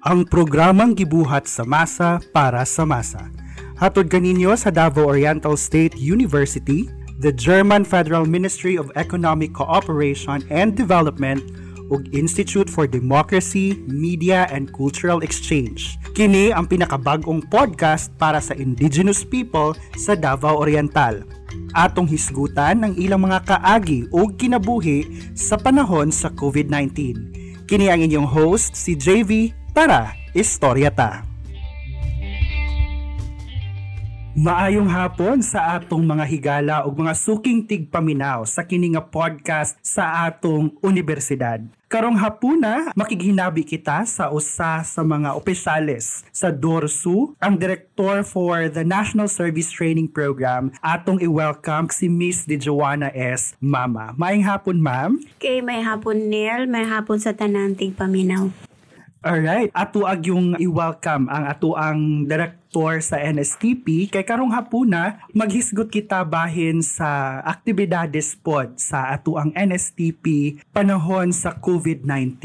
ang programang gibuhat sa masa para sa masa. Hatod kaninyo sa Davao Oriental State University, the German Federal Ministry of Economic Cooperation and Development ug Institute for Democracy, Media and Cultural Exchange. Kini ang pinakabagong podcast para sa indigenous people sa Davao Oriental. Atong hisgutan ng ilang mga kaagi o kinabuhi sa panahon sa COVID-19. Kini ang inyong host si JV Tara, istorya ta. Maayong hapon sa atong mga higala ug mga suking tigpaminaw sa kini nga podcast sa atong universidad. Karong hapuna, makighinabi kita sa usa sa mga opisyales sa DORSU, ang Director for the National Service Training Program, atong i-welcome si Miss Di Joanna S. Mama. Maayong hapon, ma'am. Okay, may hapon Neil, may hapon sa tanan tigpaminaw. Alright, ato ag yung i-welcome ang ato ang director sa NSTP kay karong hapuna maghisgot kita bahin sa aktibidades pod sa ato ang NSTP panahon sa COVID-19.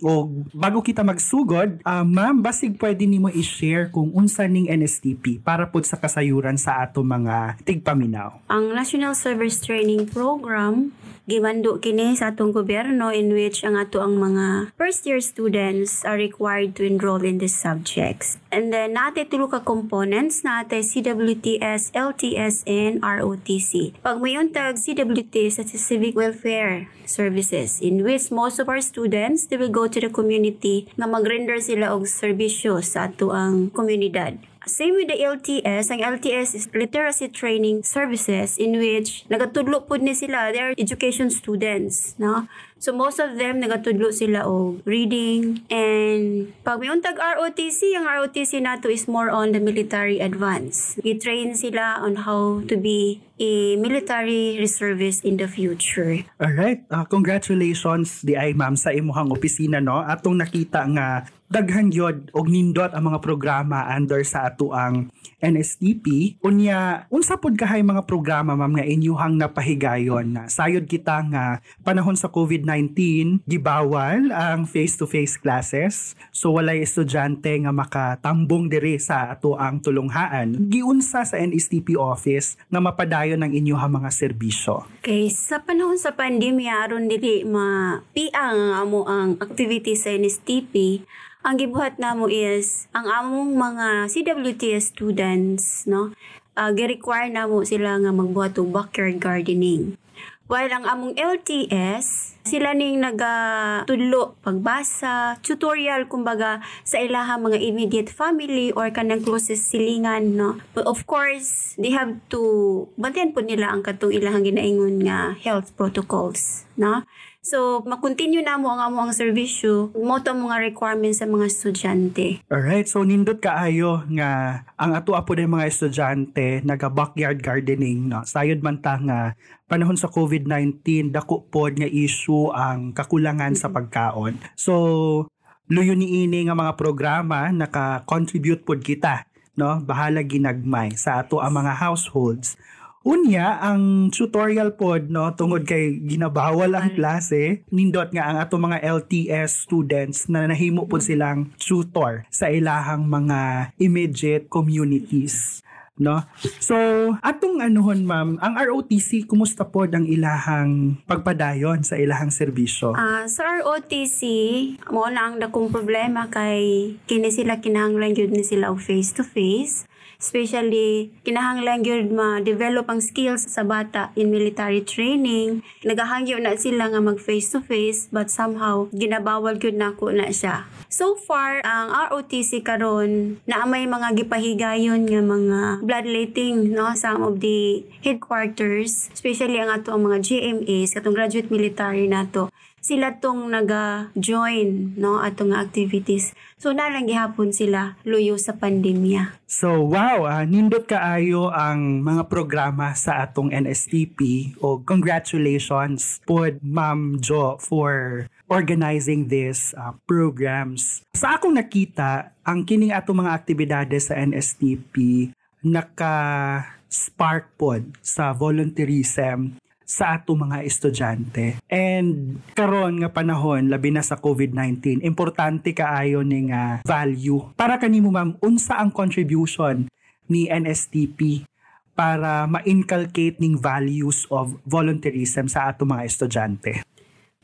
O bago kita magsugod, uh, ma'am, basig pwede nimo i-share kung unsa ning NSTP para pod sa kasayuran sa ato mga tigpaminaw. Ang National Service Training Program gimando kini sa atong gobyerno in which ang ato ang mga first year students are required to enroll in these subjects. And then nate tulo ka components nate CWTS, LTS and ROTC. Pag may untag CWTS at Civic Welfare Services in which most of our students they will go to the community nga mag-render sila og serbisyo sa ato ang komunidad. Same with the LTS. Ang LTS is Literacy Training Services in which nagatudlo po ni sila. They are education students. No? So most of them nagatudlo sila og reading and pag may untag ROTC, ang ROTC nato is more on the military advance. I-train sila on how to be a military reservist in the future. Alright, uh, congratulations di ay ma'am sa imuhang opisina no. Atong nakita nga daghan yod og nindot ang mga programa under sa ato ang NSTP unya unsa pod kahay mga programa ma'am nga inyuhang napahigayon? Na sayod kita nga panahon sa COVID-19 gibawal ang face-to-face classes. So walay estudyante nga makatambong diri sa ato ang tulunghaan. Giunsa sa NSTP office nga mapadayon ang inyuhang mga serbisyo. Okay, sa panahon sa pandemya aron dili ma piang amo ang activity sa NSTP ang gibuhat namo is ang among mga CWTS students no? Uh, gi-require namo sila nga magbuhat og backyard gardening while ang among LTS sila ning nagatudlo pagbasa tutorial kumbaga sa ilaha mga immediate family or kanang closest silingan no? But of course they have to bantayan po nila ang katong ilahang ginaingon nga health protocols no So, makontinue na mo ang amo ang serbisyo, mo to mga requirements sa mga estudyante. Alright, so nindot kaayo nga ang ato apo ng mga estudyante naga backyard gardening no. Sayod man ta nga panahon sa COVID-19 dako pod nga issue ang kakulangan sa pagkaon. So, luyo niini nga mga programa naka-contribute pod kita no bahala ginagmay sa ato ang mga households Unya, ang tutorial pod, no, tungod kay ginabawal ang klase, nindot nga ang ato mga LTS students na nahimo pod silang tutor sa ilahang mga immediate communities no? So, atong anuhon ma'am, ang ROTC kumusta pod ang ilahang pagpadayon sa ilahang serbisyo? Ah, sa ROTC, mo na ang dakong problema kay kini sila kinahanglan gyud ni sila face to face especially kinahanglan gyud ma-develop ang skills sa bata in military training. Nagahangyo na sila nga mag face to face but somehow ginabawal gyud nako na siya. So far ang ROTC karon na may mga gipahigayon nga mga bloodletting no some of the headquarters. Especially ang ato ang mga GMAs katong graduate military nato sila tong naga-join no atong activities. So nalang gihapon sila luyo sa pandemya. So wow, uh, nindot kaayo ang mga programa sa atong NSTP o congratulations pod Ma'am Jo for organizing these uh, programs. Sa akong nakita, ang kining atong mga aktibidades sa NSTP naka spark pod sa volunteerism sa ato mga estudyante. And karon nga panahon labi na sa COVID-19, importante kaayo ning nga value para kanimo ma'am unsa ang contribution ni NSTP para ma-inculcate ning values of volunteerism sa ato mga estudyante.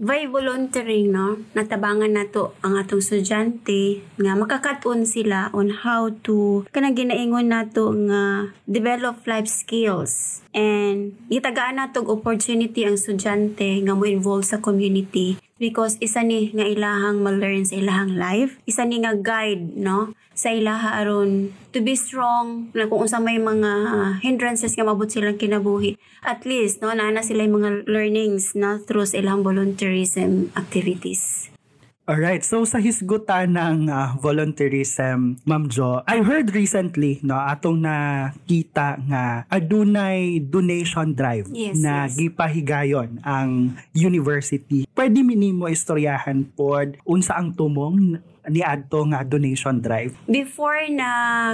By volunteering, no, natabangan nato ang atong estudyante nga makakatun sila on how to kanang ginaingon nato nga develop life skills. And gitagaan nato og opportunity ang estudyante nga mo involve sa community because isa ni nga ilahang ma-learn sa ilahang life isa ni nga guide no sa ilaha aron to be strong na kung unsa may mga hindrances nga mabot silang kinabuhi. At least no naa na sila mga learnings na through sa ilang volunteerism activities Alright, so sa hisgutan ng uh, volunteerism, Ma'am Jo, I heard recently, no, atong nakita nga adunay donation drive Yes, na yes. gipahigayon ang university. Pwede minimo istoryahan pod unsa ang tumong ni adto nga donation drive. Before na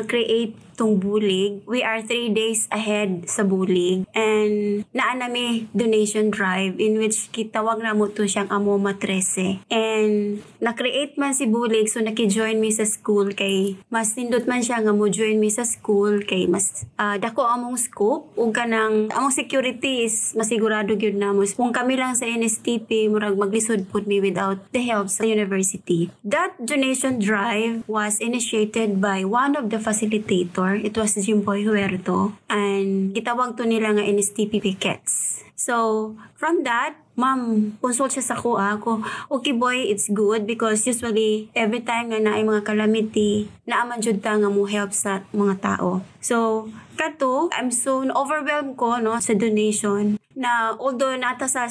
create tong bulig, we are three days ahead sa bulig and naa nami donation drive in which kitawag na mo to siyang Amoma 13. And na-create man si bulig so naki-join mi sa school kay mas nindot man siya nga mo join mi sa school kay mas ah, dako among scope ug kanang among security is masigurado gyud namo kung kami lang sa NSTP murag maglisod pud mi without the help sa university. That donation drive was initiated by one of the facilitator. It was Jimboy Huerto. And gitawag to nila nga NSTP pickets. So, from that, ma'am, consult siya sa ko ako. Okay boy, it's good because usually every time nga naay mga calamity, naaman jud ta nga mo help sa mga tao. So, kato, I'm so overwhelmed ko no sa donation na although nata sa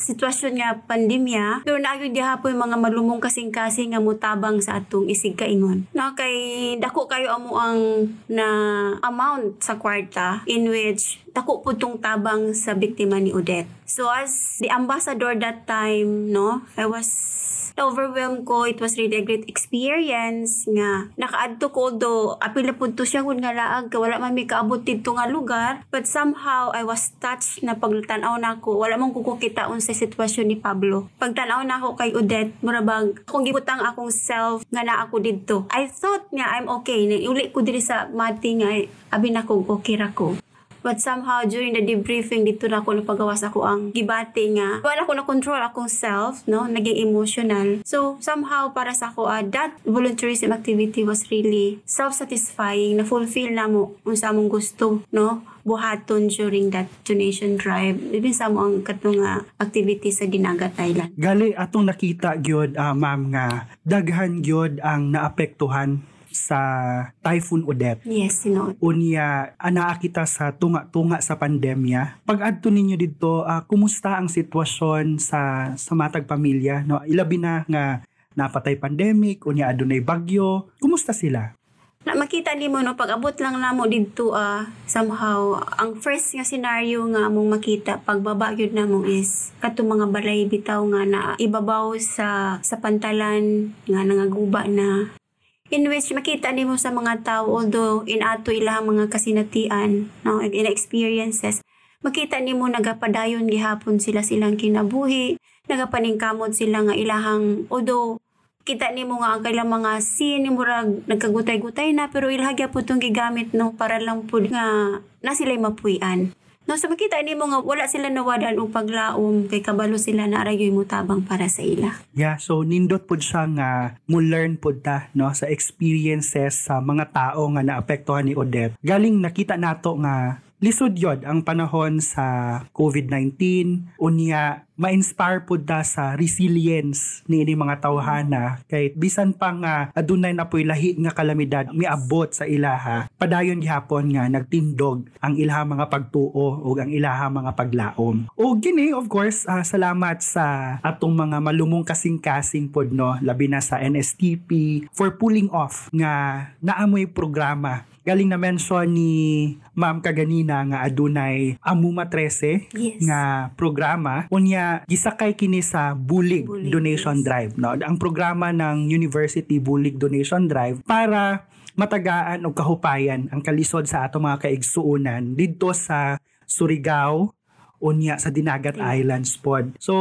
sitwasyon nga pandemya, pero naagyo gihapon mga malumong kasing-kasing nga mutabang sa atong isig kaingon. No kay dako kayo amo ang na amount sa kwarta in which dako po tong tabang sa biktima ni Odette. So as the ambassador that time, no, I was overwhelmed ko. It was really a great experience nga nakaadto ko do apil na pud to siya kun nga laag wala man mi kaabot didto nga lugar. But somehow I was touched na pagtan-aw nako wala man ko kita unsay sitwasyon ni Pablo. Pagtan-aw nako kay Odette murabag akong gibutang akong self nga naa ako didto I thought nga I'm okay. Uli ko diri sa mati nga abi na kong okay ra ko But somehow, during the debriefing, dito na ako napagawas ako ang gibati nga. Wala ko na control akong self, no? Naging emotional. So, somehow, para sa ako, ah, that volunteerism activity was really self-satisfying. Na-fulfill na mo kung sa among gusto, no? buhaton during that donation drive. Ibig sa mo ang katong nga activity sa Dinagat Island. Gali atong nakita gyud ah, ma'am nga daghan gyud ang naapektuhan sa Typhoon Odette. Yes, sinood. unya anaa kita sa tunga-tunga sa pandemya. Pag adto ninyo dito, ah, kumusta ang sitwasyon sa sa matag pamilya? No, ilabi na nga napatay pandemic, unya adunay bagyo. Kumusta sila? Na makita nimo no pag abot lang namo didto ah somehow ang first nga scenario nga among makita pagbaba gyud namo is kato mga balay bitaw nga na ibabaw sa sa pantalan nga nangaguba na in which makita nimo sa mga tao although in ato ilahang mga kasinatian no in experiences makita nimo nagapadayon gihapon sila silang kinabuhi nagapaningkamot sila nga ilahang although kita nimo nga ang kailang mga ni murag nagkagutay-gutay na pero ilahagya po itong gigamit no para lang po nga na sila'y mapuyan. No, so makita nimo nga wala sila nawadan og paglaom kay kabalo sila na arayoy mutabang para sa ila. Yeah, so nindot pud siya nga mo learn pud ta no sa experiences sa mga tao nga naapektuhan ni Odette. Galing nakita nato nga lisod yod ang panahon sa COVID-19 unya ma-inspire pud ta sa resilience ni ini mga tawhana. Kay bisan pa nga adunay na puy lahi nga kalamidad miabot sa ilaha padayon gihapon nga nagtindog ang ilaha mga pagtuo ug ang ilaha mga paglaom. O gini of course ah, salamat sa atong mga malumong kasing-kasing pod no? Labi na sa NSTP for pulling off nga naamoy programa galing na mention ni Ma'am kaganina nga adunay Amuma 13 Yes. nga programa unya gisakay kini sa Bulig, Bulig, Donation yes. Drive no ang programa ng University Bulig Donation Drive para matagaan og kahupayan ang kalisod sa ato mga kaigsuonan didto sa Surigao unya sa Dinagat Islands pod. So,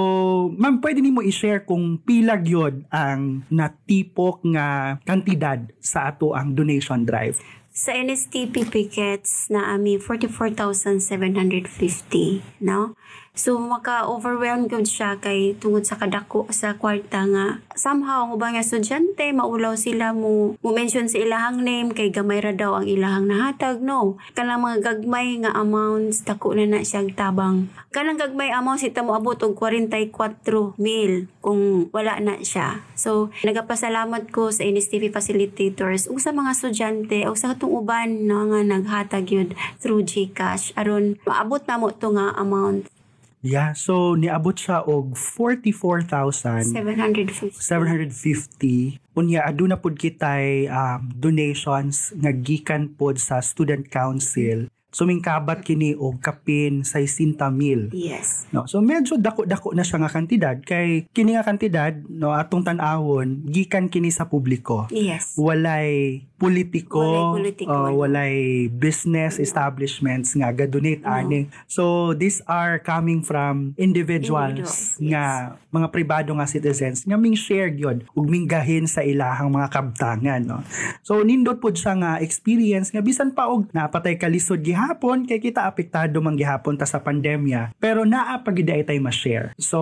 ma'am, pwede nimo i-share kung pila gyud ang natipok nga kantidad sa ato ang donation drive. Sa NSTP pickets na ami 44,750, no? So maka-overwhelm gud siya kay tungod sa kadako sa kwarta nga. Somehow ang ubang estudyante maulaw sila mo mo mention sa ilahang name kay gamay ra daw ang ilahang nahatag no? Kanang mga gagmay nga amounts dako na na siyang tabang. Kanang gagmay amount sita mo abot og 44 mil kung wala na siya. So nagapasalamat ko sa NSTP facilitators ug sa mga estudyante ug sa katong uban no, nga naghatag yun through GCash. Aron maabot na mo to nga amount Yeah, so niabot siya og 44,000 750 750 unya aduna pud kitay um, donations nga gikan pod sa student council sumingkabat kini og kapin 60 mil yes no so medyo dako-dako na siya nga kantidad kay kini nga kantidad no atong tan-awon gikan kini sa publiko yes walay politiko, Walay politiko, uh, walay business establishments nga ga-donate No. ani. So these are coming from individuals yes. nga mga pribado nga citizens nga ming share gyud ug minggahin sa ilahang mga kabtangan no. So nindot pud siya nga experience nga bisan pa og napatay kalisod gihapon kay kita apektado man gihapon ta sa pandemya pero naa pa gid ay tay ma-share. So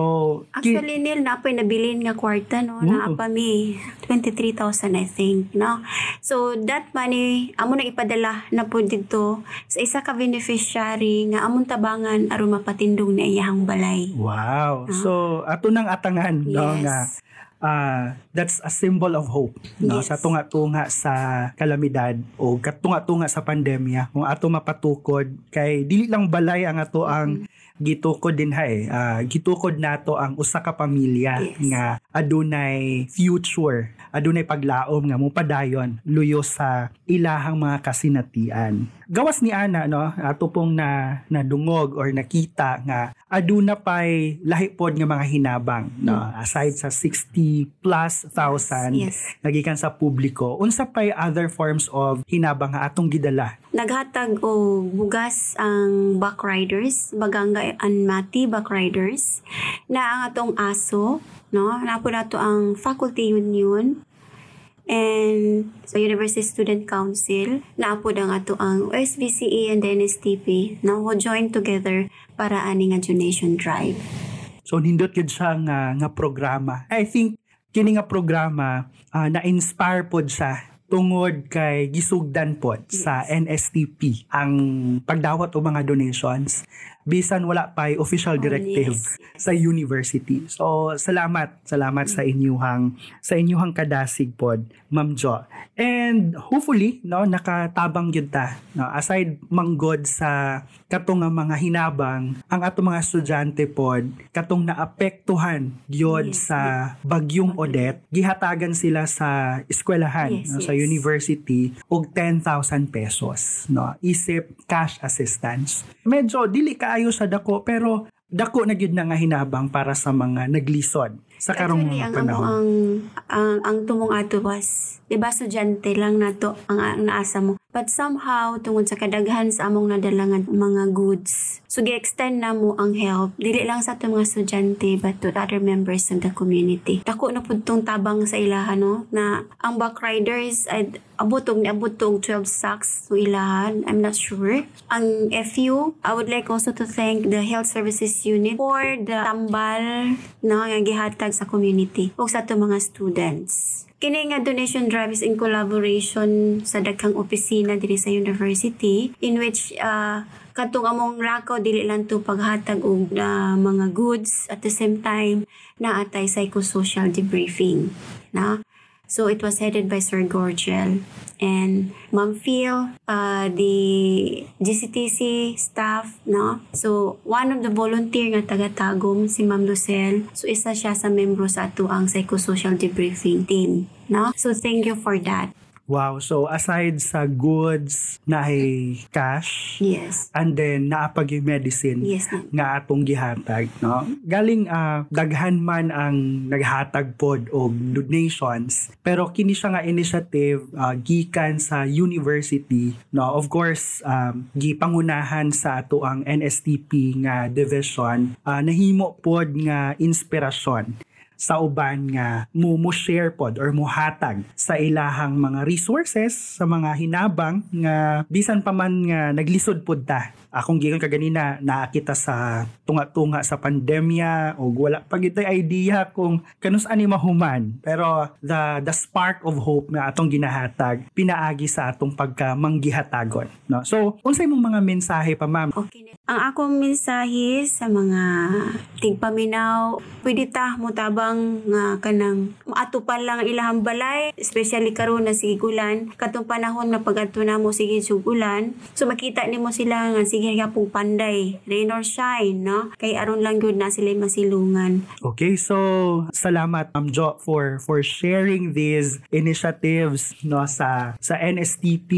ki- Actually, Neil, napoy nabilin nga kwarta, no? Oo. Naapa mi, 23,000, I think, no? So, that money, amo na ipadala na po dito sa isa ka beneficiary nga among tabangan aron mapatindog na iyahang balay. Wow. Ah. So ato nang atangan no Yes. nga ah, that's a symbol of hope no Yes. sa tunga-tunga sa kalamidad o katunga-tunga sa pandemya kung ato mapatukod kay dili lang balay ang ato ang gitukod din ha eh. Ah, gitukod nato ang usa ka pamilya Yes. nga adunay future, adunay paglaom nga mopadayon luyo sa ilahang mga kasinatian. Gawas ni ana no, ato pong na nadungog or nakita nga aduna pay lahi pod nga mga hinabang no? Aside sa 60 plus thousand Yes. nagikan sa publiko. Unsa pay other forms of hinabang nga atong gidala? Naghatag o bugas ang backriders, baganga and mati backriders, na ang atong aso, no? Napo nato ang faculty union, and sa University Student Council, naapod ang ato ang OSBCE and NSTP, na ho join together para ani nga donation drive. So nindot gid siya nga nga programa. I think kini nga programa ah, na-inspire pod siya tungod kay gisugdan pod sa NSTP ang pagdawat og mga donations bisan wala pay official Oh, directive yes, sa university. So salamat, salamat sa inyuhang sa inyuhang kadasig pod, Ma'am Jo. And hopefully no nakatabang gyud ta no aside manggod sa katong mga hinabang ang ato mga estudyante pod katong naapektuhan gyud Yes, sa bagyong Odette gihatagan sila sa eskwelahan Yes, no, sa yes. university og 10,000 pesos no isip cash assistance medyo dili kaayo sa dako pero dako na gyud na nga hinabang para sa mga naglisod sa karong Actually, ang panahon ang, ang, ang tumong ato was, di ba, estudyante lang nato ang, ang naasa mo. But somehow, tungod sa kadaghan sa among nadalangan mga goods, so gi-extend na mo ang help, dili lang sa ato mga estudyante, but to other members of the community. Dako na pud tong tabang sa ilahan, no, na ang backriders, ay abutog ni abutog 12 sacks to ilahan. I'm not sure. Ang FU, I would like also to thank the Health Services Unit for the tambal no, nga gihatag sa community o sa ato mga students. Kini nga donation drive is in collaboration sa daghang opisina diri sa university in which uh, katong among rakaw dili lang to paghatag og uh, mga goods at the same time na atay psychosocial debriefing na So it was headed by Sir Gorgel and Ma'am Phil, uh, the GCTC staff, no? So one of the volunteer nga taga-tagom si Ma'am Lucel. So isa siya sa membro sa ato ang psychosocial debriefing team, no? So thank you for that. Wow, so aside sa goods na ay cash Yes. and then naapag yung medicine Yes na. nga atong gihatag no? Galing ah, daghan man ang naghatag pod og donations pero kini siya nga initiative ah, gikan sa university no? Of course um, gipangunahan sa ato ang NSTP nga division. Ah, nahimo pod nga inspirasyon sa uban nga mo share pod or mo hatag sa ilahang mga resources sa mga hinabang nga bisan pa man nga naglisod pod ta. Akong gikan kaganina nakita sa tunga-tunga sa pandemya o wala pa gitay idea kung kanus ani mahuman. Pero the the spark of hope na atong ginahatag pinaagi sa atong pagka manggihatagon no? So unsay mong mga mensahe pa ma'am? Okay. Ang akong mensahe sa mga tigpaminaw, pwede ta mo tabang nga kanang maatupan lang ang ilahang balay, especially karon na sige gulan, katong panahon na pag-adto na mo sige sugulan. So makita nimo sila nga sige yapong panday, rain or shine, no? Kay aron lang gyud na sila masilungan. Okay, so salamat Ma'am Jo for for sharing these initiatives no sa sa NSTP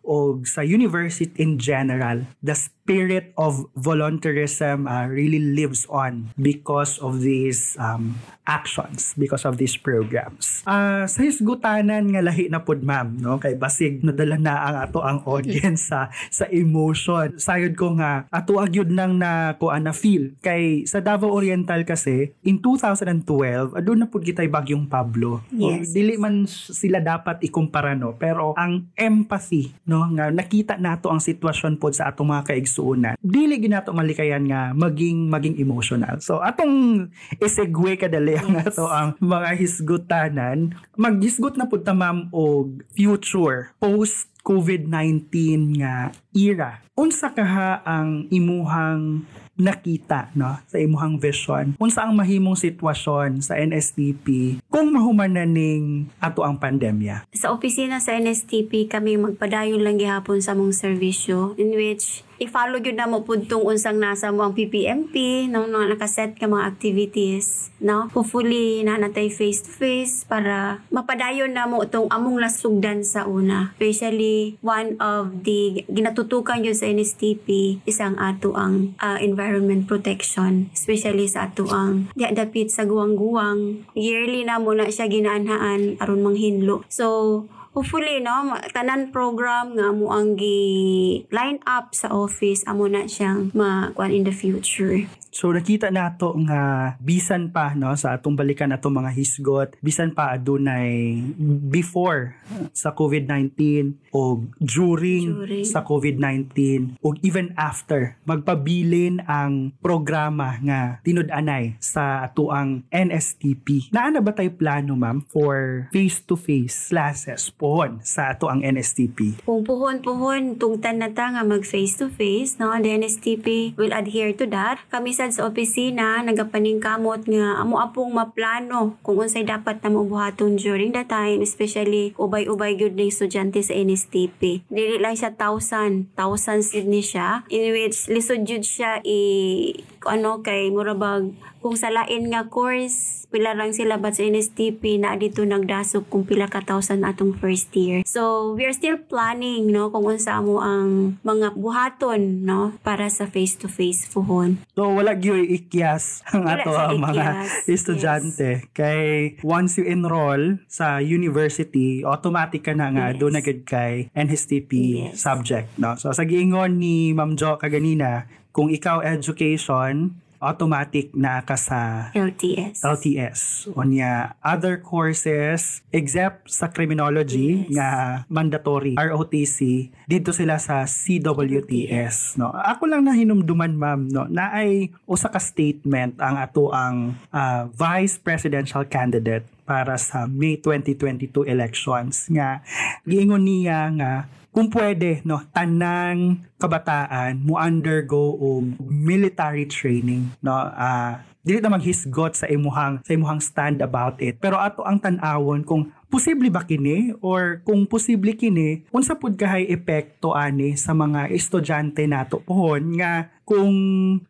o sa university in general. The spirit of volunteerism uh, really lives on because of these um, actions, because of these programs. Uh, sa hisgutanan nga lahi na pod ma'am, no? Kay basig nadala na ang ato ang audience sa sa emotion. Sayod ko nga ato agyud nang na ko na feel kay sa Davao Oriental kasi in 2012 adun na pud kitay bagyong Pablo. Yes. O, dili man sila dapat ikumpara no, pero ang empathy no nga nakita nato ang sitwasyon pod sa atong mga kaigsuonan. Dili ginato malikayan nga maging maging emotional. So atong isegue kadali Yes. ato ang mga hisgutanan. Maghisgot na pud ta ma'am og future post COVID-19 nga era. Unsa kaha ang imuhang nakita no sa imuhang vision unsa ang mahimong sitwasyon sa NSTP kung mahuman na ning ato ang pandemya. Sa opisina sa NSTP kami magpadayon lang gihapon sa mong serbisyo in which i-follow gyud na mo pud tong unsang nasa mo ang PPMP no, no nakaset ka mga activities no. Hopefully na natay face to face para mapadayon na mo tong among lasugdan sa una. Especially one of the ginatutukan yun sa NSTP isang ato ang ah, environment protection especially sa ato ang dapit sa guwang-guwang yearly na mo na siya ginaanhaan aron manghinlo so Hopefully, no, tanan program nga mo ang gi line up sa office amo na siyang makuan in the future. So nakita nato nga bisan pa no sa atong balikan atong mga hisgot, bisan pa adunay before sa COVID-19 o during, During. sa COVID-19 o even after magpabilin ang programa nga tinud-anay sa atuang NSTP. Naa na ba tay plano ma'am for face-to-face classes pohon sa atuang NSTP? Kung puhon-puhon tungtan na ta nga mag face to face, no, the NSTP will adhere to that. Kami sad sa opisina nagapaning kamot nga amo apong maplano kung unsay dapat na mo buhaton during that time, especially ubay-ubay gyud ng estudyante sa NSTP. Dili lang siya thousand, thousands yun ni siya in which lisod jud siya i ano kay murabag kung sa lain nga course pila lang sila bat sa NSTP na dito nagdasok kung pila ka thousand atong first year. So, we are still planning, no, kung unsa mo ang mga buhaton, no, para sa face-to-face puhon. So wala gyud ikyas ang Wala ato ang mga estudyante kay once you enroll sa university automatic ka na nga Yes. do na gid kay NSTP Yes. subject no so sa giingon ni Ma'am Jo kaganina kung ikaw education automatic na ka sa LTS. LTS. Onya, other courses, except sa criminology, Yes. nga mandatory, ROTC, dito sila sa CWTS. No? Ako lang na hinumduman, ma'am, no? na ay usa ka statement ang ato ang ah, vice presidential candidate para sa May 2022 elections nga giingon niya nga kung pwede no tanang kabataan mo undergo og military training no ah dili na maghisgot sa imuhang sa imuhang stand about it. Pero ato ang tan-awon kung posible ba kini or kung posible kini unsa pud kahay epekto ani sa mga estudyante nato pohon nga kung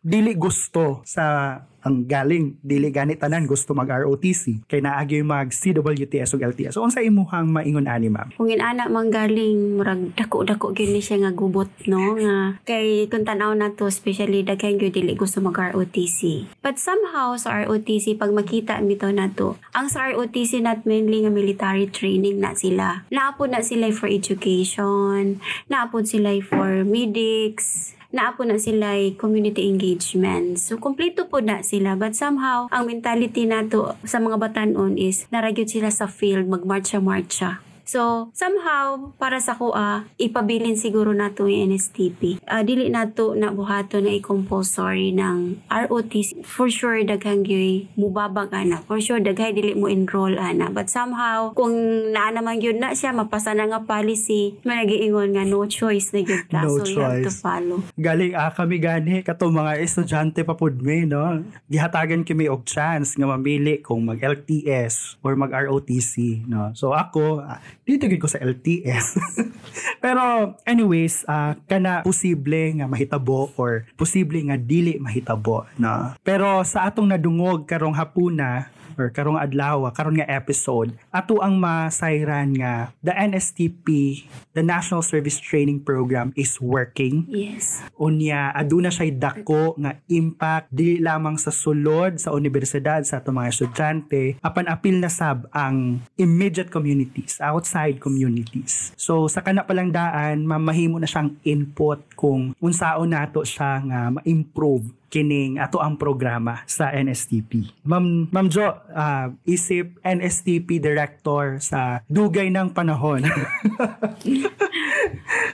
dili gusto sa ang galing dili gani tanan gusto mag ROTC kay naagi mag CWTS ug LTS. So unsa imuhang maingon ani ma'am? Kung ina man galing murag dako-dako gyud ni siya nga gubot no nga kay kung tan-aw nato especially daghan gyud dili gusto mag ROTC. But somehow sa ROTC pag makita mito nato, ang sa ROTC not mainly nga military training na sila. Naapod na sila for education, naapod sila for medics, naapo na sila community engagement. So, kompleto po na sila. But somehow, ang mentality nato sa mga batanon is naragyod sila sa field, magmarcha-marcha. So, somehow, para sa kuha, ipabilin siguro nato yung NSTP. Uh, dili nato na buhato na i-compulsory ng ROTC. For sure, daghang gyoy mubabag ana. For sure, daghay dili mo enroll ana. But somehow, kung naa naman yun na siya, mapasa na nga policy, managiingon nga no choice na yun ka. No so, you have to choice. follow. Galing ah kami gani kato mga estudyante pa pud mi no. Gihatagan kami og chance nga mamili kung mag LTS or mag ROTC no. So ako ah, dito ko sa LTS. Pero anyways, ah, kana posible nga mahitabo or posible nga dili mahitabo no. Pero sa atong nadungog karong hapuna or karong adlaw karon nga episode ato ang masayran nga the NSTP the National Service Training Program is working. Yes. unya aduna siya dako nga impact dili lamang sa sulod sa universidad sa atong mga estudyante. Apan apil na sab ang immediate communities outside communities. So sa kana palang daan mamahimo na siyang input kung unsaon nato siya nga ma-improve kining ato ang programa sa NSTP. Ma'am Ma'am Jo, ah, isip NSTP director sa dugay ng panahon.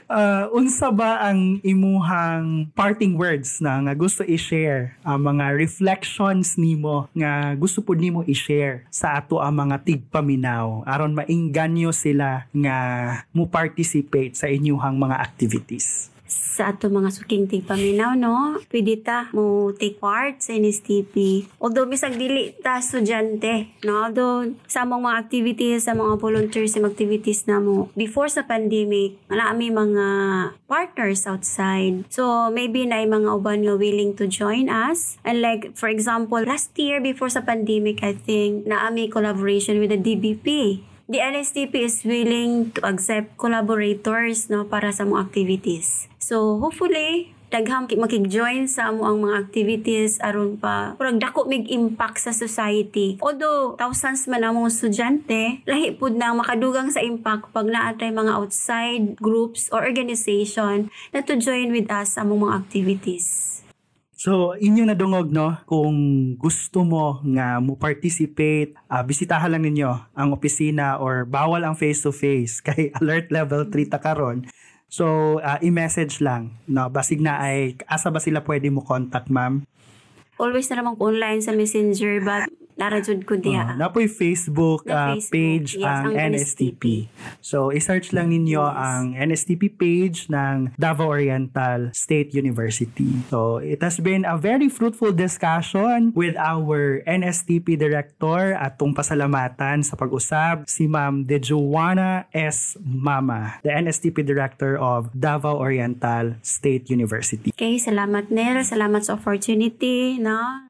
Ah, unsa ba ang imuhang parting words na nga gusto i-share ang mga reflections nimo nga gusto pud nimo i-share sa ato ang mga tigpaminaw aron maingganyo sila nga mo participate sa inyuhang mga activities. Sa ato mga suking tigpaminaw, no? Pwede ta mo take part sa NSTP. Although, bisag dili ta estudyante, no? Although, sa mga activities, sa mga volunteerism activities na mo, before sa pandemic, wala kami mga partners outside. So, maybe na mga uban nga willing to join us. And like, for example, last year, before sa pandemic, I think, na ami collaboration with the DBP the NSTP is willing to accept collaborators no para sa mga activities. So hopefully daghang ki- makig-join sa amo ang mga activities aron pa purag dako mig impact sa society. Although thousands man mga estudyante, lahi pud na makadugang sa impact pag naatay mga outside groups or organization na to join with us sa among mga activities. So, inyo na dungog, no? Kung gusto mo nga mo participate, ah, bisitahan lang ninyo ang opisina or bawal ang face-to-face kay alert level 3 ta karon. So, ah, i-message lang, no? Basig na ay, asa ba sila pwede mo contact, ma'am? Always na namang online sa Messenger but narajud ko Uh, diha. napoy Facebook, Na uh, Facebook, page yes, ang ang NSTP. So, i-search lang ninyo Yes. ang NSTP page ng Davao Oriental State University. So, it has been a very fruitful discussion with our NSTP Director at tong pasalamatan sa pag-usab si Ma'am Dejuana S. Mama, the NSTP Director of Davao Oriental State University. Okay, salamat Nel. Salamat sa opportunity, no?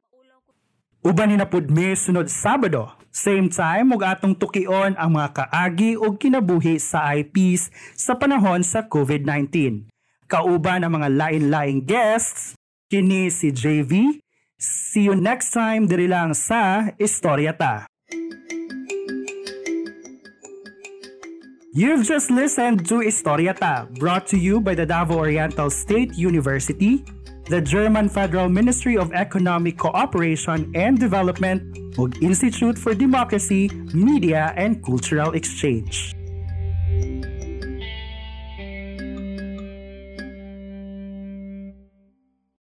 Uban ni na pud mi sunod Sabado. Same time ug atong tukion ang mga kaagi ug kinabuhi sa IPs sa panahon sa COVID-19. Kauban ang mga lain-laing guests, kini si JV. See you next time diri lang sa Istorya Ta. You've just listened to Istorya Ta, brought to you by the Davao Oriental State University, the German Federal Ministry of Economic Cooperation and Development ug Institute for Democracy, Media and Cultural Exchange.